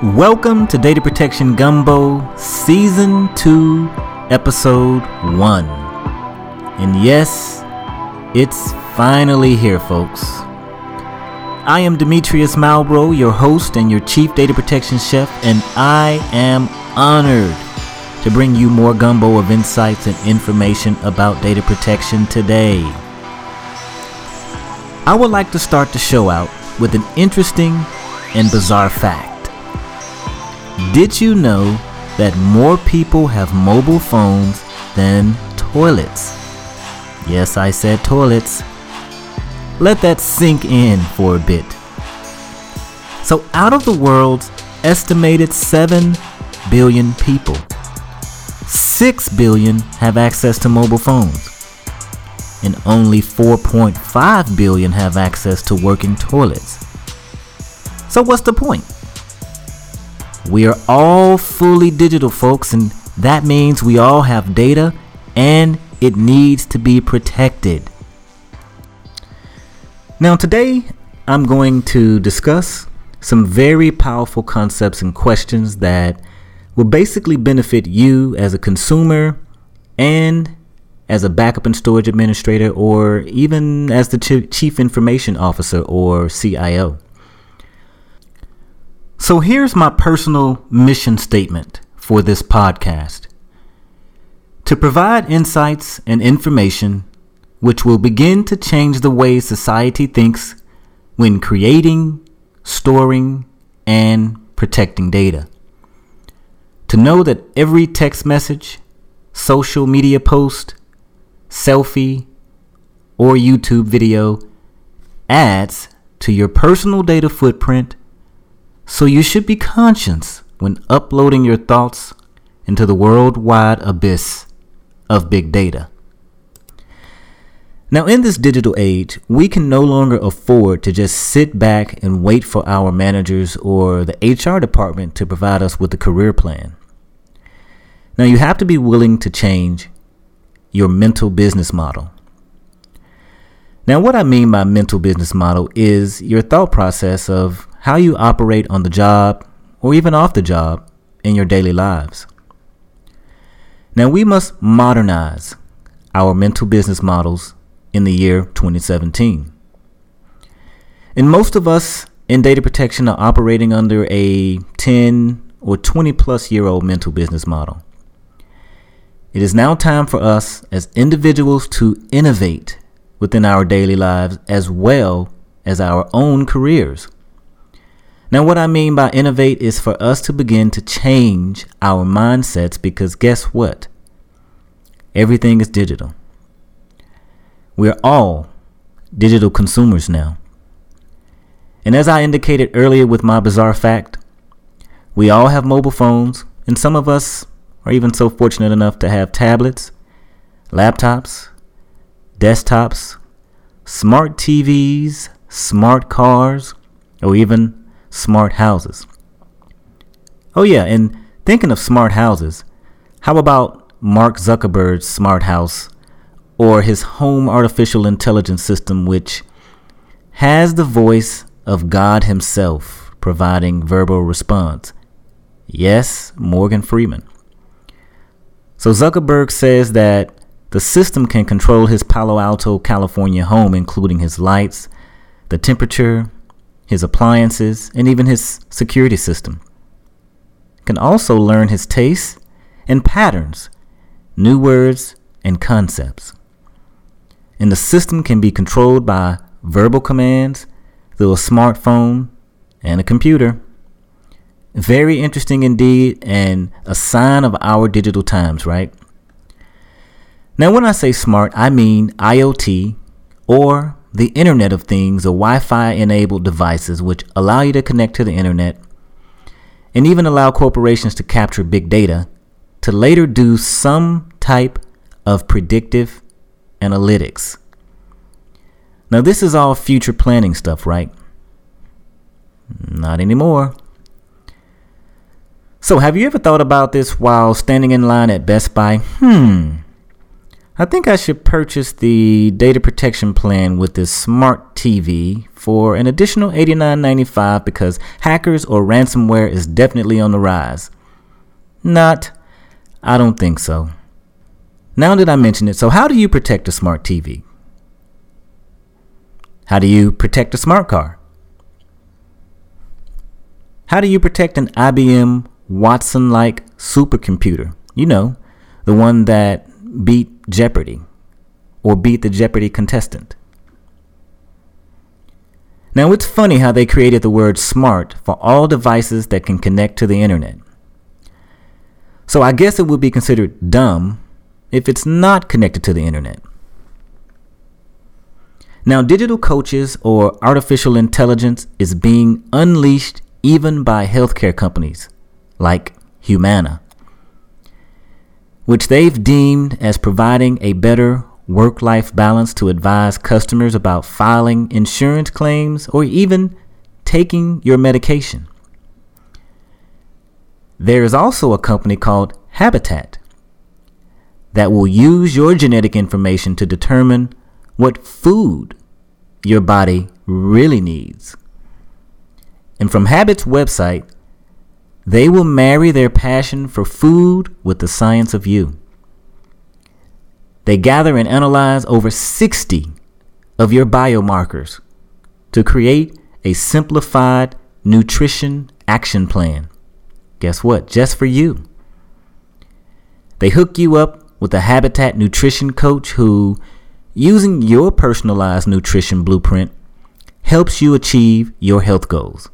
Welcome to Data Protection Gumbo Season 2, Episode 1. And yes, it's finally here, folks. I am Demetrius Malbrough, your host and your Chief Data Protection Chef, and I am honored to bring you more gumbo of insights and information about data protection today. I would like to start the show out with an interesting and bizarre fact. Did you know that more people have mobile phones than toilets? Yes, I said toilets. Let that sink in for a bit. So, out of the world's estimated 7 billion people, 6 billion have access to mobile phones, and only 4.5 billion have access to working toilets. So, what's the point? We are all fully digital, folks, and that means we all have data and it needs to be protected. Now, today I'm going to discuss some very powerful concepts and questions that will basically benefit you as a consumer and as a backup and storage administrator or even as the chief information officer or CIO. So here's my personal mission statement for this podcast to provide insights and information which will begin to change the way society thinks when creating, storing, and protecting data. To know that every text message, social media post, selfie, or YouTube video adds to your personal data footprint so you should be conscious when uploading your thoughts into the worldwide abyss of big data. Now, in this digital age, we can no longer afford to just sit back and wait for our managers or the HR department to provide us with a career plan. Now, you have to be willing to change your mental business model. Now, what I mean by mental business model is your thought process of how you operate on the job or even off the job in your daily lives. Now, we must modernize our mental business models in the year 2017. And most of us in data protection are operating under a 10 or 20 plus year old mental business model. It is now time for us as individuals to innovate within our daily lives as well as our own careers. Now, what I mean by innovate is for us to begin to change our mindsets because guess what? Everything is digital. We're all digital consumers now. And as I indicated earlier with my bizarre fact, we all have mobile phones, and some of us are even so fortunate enough to have tablets, laptops, desktops, smart TVs, smart cars, or even smart houses. Oh, yeah, and thinking of smart houses, how about Mark Zuckerberg's smart house or his home artificial intelligence system, which has the voice of God Himself providing verbal response? Yes, Morgan Freeman. So Zuckerberg says that the system can control his Palo Alto, California home, including his lights, the temperature, his appliances, and even his security system. Can also learn his tastes and patterns, new words and concepts. And the system can be controlled by verbal commands through a smartphone and a computer. Very interesting indeed, and a sign of our digital times, right? Now, when I say smart, I mean IoT or the Internet of Things or Wi Fi enabled devices which allow you to connect to the Internet and even allow corporations to capture big data to later do some type of predictive analytics. Now, this is all future planning stuff, right? Not anymore. So, have you ever thought about this while standing in line at Best Buy? Hmm, I think I should purchase the data protection plan with this smart TV for an additional $89.95 because hackers or ransomware is definitely on the rise. Not, I don't think so. Now that I mention it, so how do you protect a smart TV? How do you protect a smart car? How do you protect an IBM Watson like supercomputer? You know, the one that beat Jeopardy or beat the Jeopardy contestant. Now, it's funny how they created the word smart for all devices that can connect to the internet. So I guess it would be considered dumb if it's not connected to the internet. Now, digital coaches or artificial intelligence is being unleashed even by healthcare companies like Humana which they've deemed as providing a better work life balance to advise customers about filing insurance claims or even taking your medication. There is also a company called Habit that will use your genetic information to determine what food your body really needs. And from Habit's website, they will marry their passion for food with the science of you. They gather and analyze over 60 of your biomarkers to create a simplified nutrition action plan. Guess what? Just for you. They hook you up with a Habit nutrition coach who, using your personalized nutrition blueprint, helps you achieve your health goals.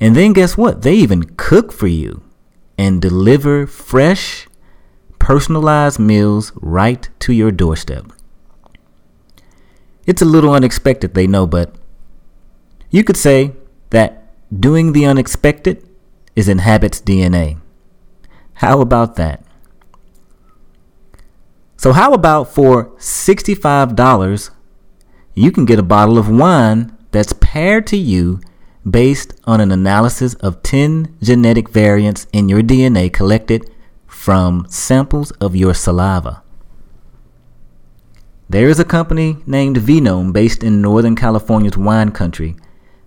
And then guess what? They even cook for you and deliver fresh, personalized meals right to your doorstep. It's a little unexpected, they know, but you could say that doing the unexpected is in Habit's DNA. How about that? So, how about for $65, you can get a bottle of wine that's paired to you based on an analysis of 10 genetic variants in your DNA collected from samples of your saliva. There is a company named Vinome based in Northern California's wine country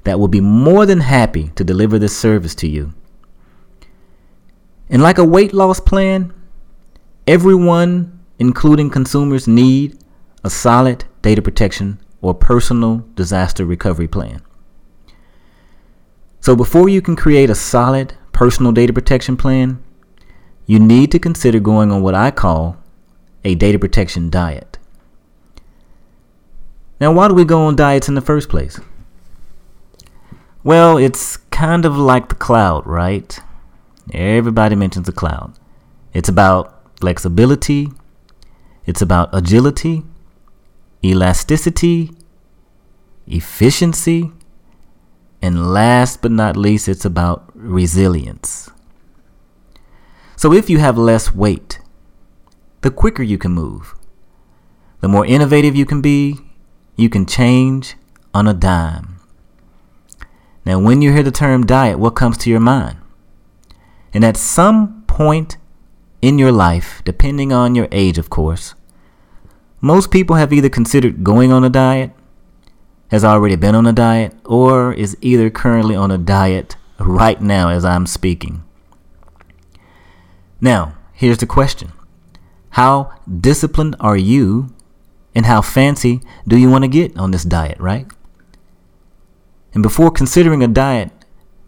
that will be more than happy to deliver this service to you. And like a weight loss plan, everyone, including consumers, need a solid data protection or personal disaster recovery plan. So before you can create a solid personal data protection plan, you need to consider going on what I call a data protection diet. Now, why do we go on diets in the first place? Well, it's kind of like the cloud, right? Everybody mentions the cloud. It's about flexibility, it's about agility, elasticity, efficiency, and last but not least, it's about resilience. So if you have less weight, the quicker you can move, the more innovative you can be, you can change on a dime. Now, when you hear the term diet, what comes to your mind? And at some point in your life, depending on your age, of course, most people have either considered going on a diet has already been on a diet or is either currently on a diet right now as I'm speaking. Now, here's the question How disciplined are you and how fancy do you want to get on this diet, right? And before considering a diet,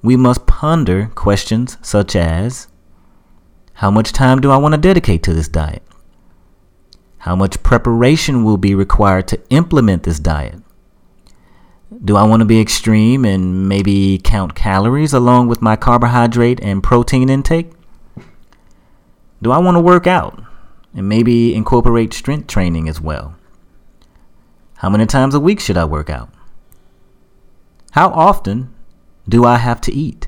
we must ponder questions such as How much time do I want to dedicate to this diet? How much preparation will be required to implement this diet? Do I want to be extreme and maybe count calories along with my carbohydrate and protein intake? Do I want to work out and maybe incorporate strength training as well? How many times a week should I work out? How often do I have to eat?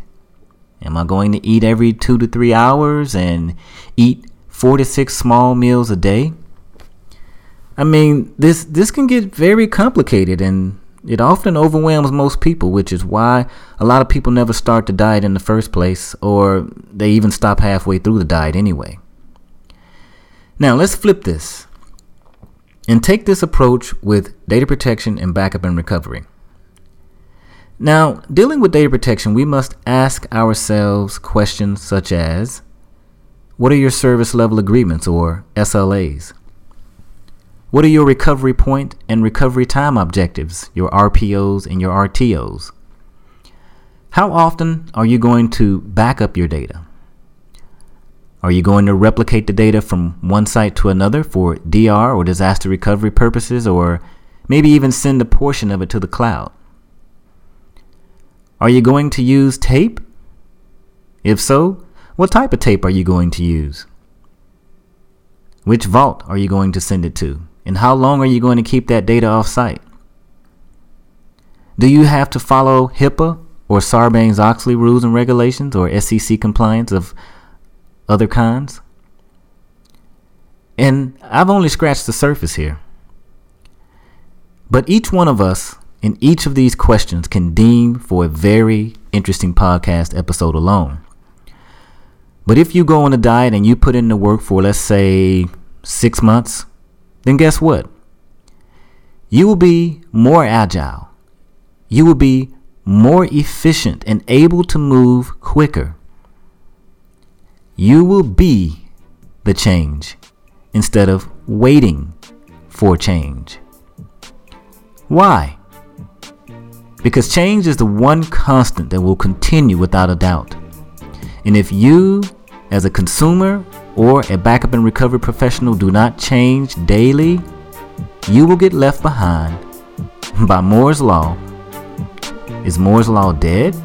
Am I going to eat every two to three hours and eat four to six small meals a day? I mean, this this can get very complicated and it often overwhelms most people, which is why a lot of people never start the diet in the first place, or they even stop halfway through the diet anyway. Now, let's flip this and take this approach with data protection and backup and recovery. Now, dealing with data protection, we must ask ourselves questions such as What are your service level agreements or SLAs? What are your recovery point and recovery time objectives, your RPOs and your RTOs? How often are you going to back up your data? Are you going to replicate the data from one site to another for DR or disaster recovery purposes, or maybe even send a portion of it to the cloud? Are you going to use tape? If so, what type of tape are you going to use? Which vault are you going to send it to? And how long are you going to keep that data off site? Do you have to follow HIPAA or Sarbanes Oxley rules and regulations or SEC compliance of other kinds? And I've only scratched the surface here. But each one of us in each of these questions can deem for a very interesting podcast episode alone. But if you go on a diet and you put in the work for, let's say, six months, then guess what? You will be more agile. You will be more efficient and able to move quicker. You will be the change instead of waiting for change. Why? Because change is the one constant that will continue without a doubt. And if you, as a consumer or a backup and recovery professional, do not change daily, you will get left behind by Moore's Law is Moore's Law dead?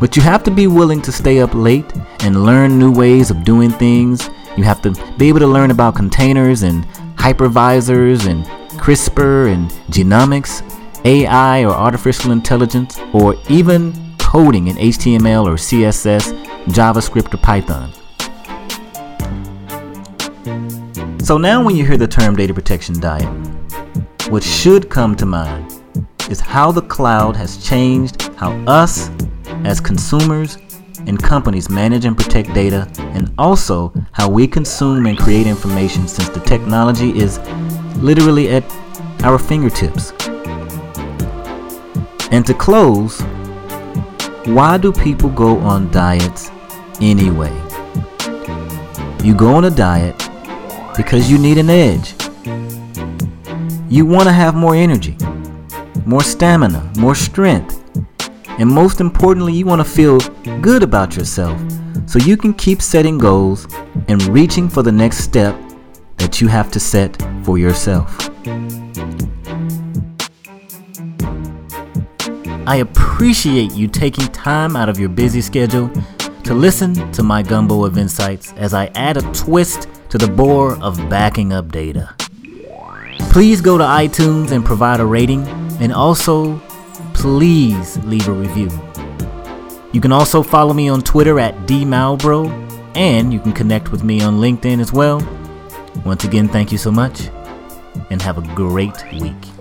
But you have to be willing to stay up late and learn new ways of doing things. You have to be able to learn about containers and hypervisors and CRISPR and genomics, AI or artificial intelligence, or even coding in HTML or CSS, JavaScript or Python. So now when you hear the term data protection diet, what should come to mind is how the cloud has changed how us as consumers and companies manage and protect data, and also how we consume and create information since the technology is literally at our fingertips. And to close, why do people go on diets anyway? You go on a diet because you need an edge. You want to have more energy more stamina, more strength. And most importantly, you want to feel good about yourself so you can keep setting goals and reaching for the next step that you have to set for yourself. I appreciate you taking time out of your busy schedule to listen to my gumbo of insights as I add a twist to the bore of backing up data. Please go to iTunes and provide a rating and also, please leave a review. You can also follow me on Twitter at dmalbrough, and you can connect with me on LinkedIn as well. Once again, thank you so much, and have a great week.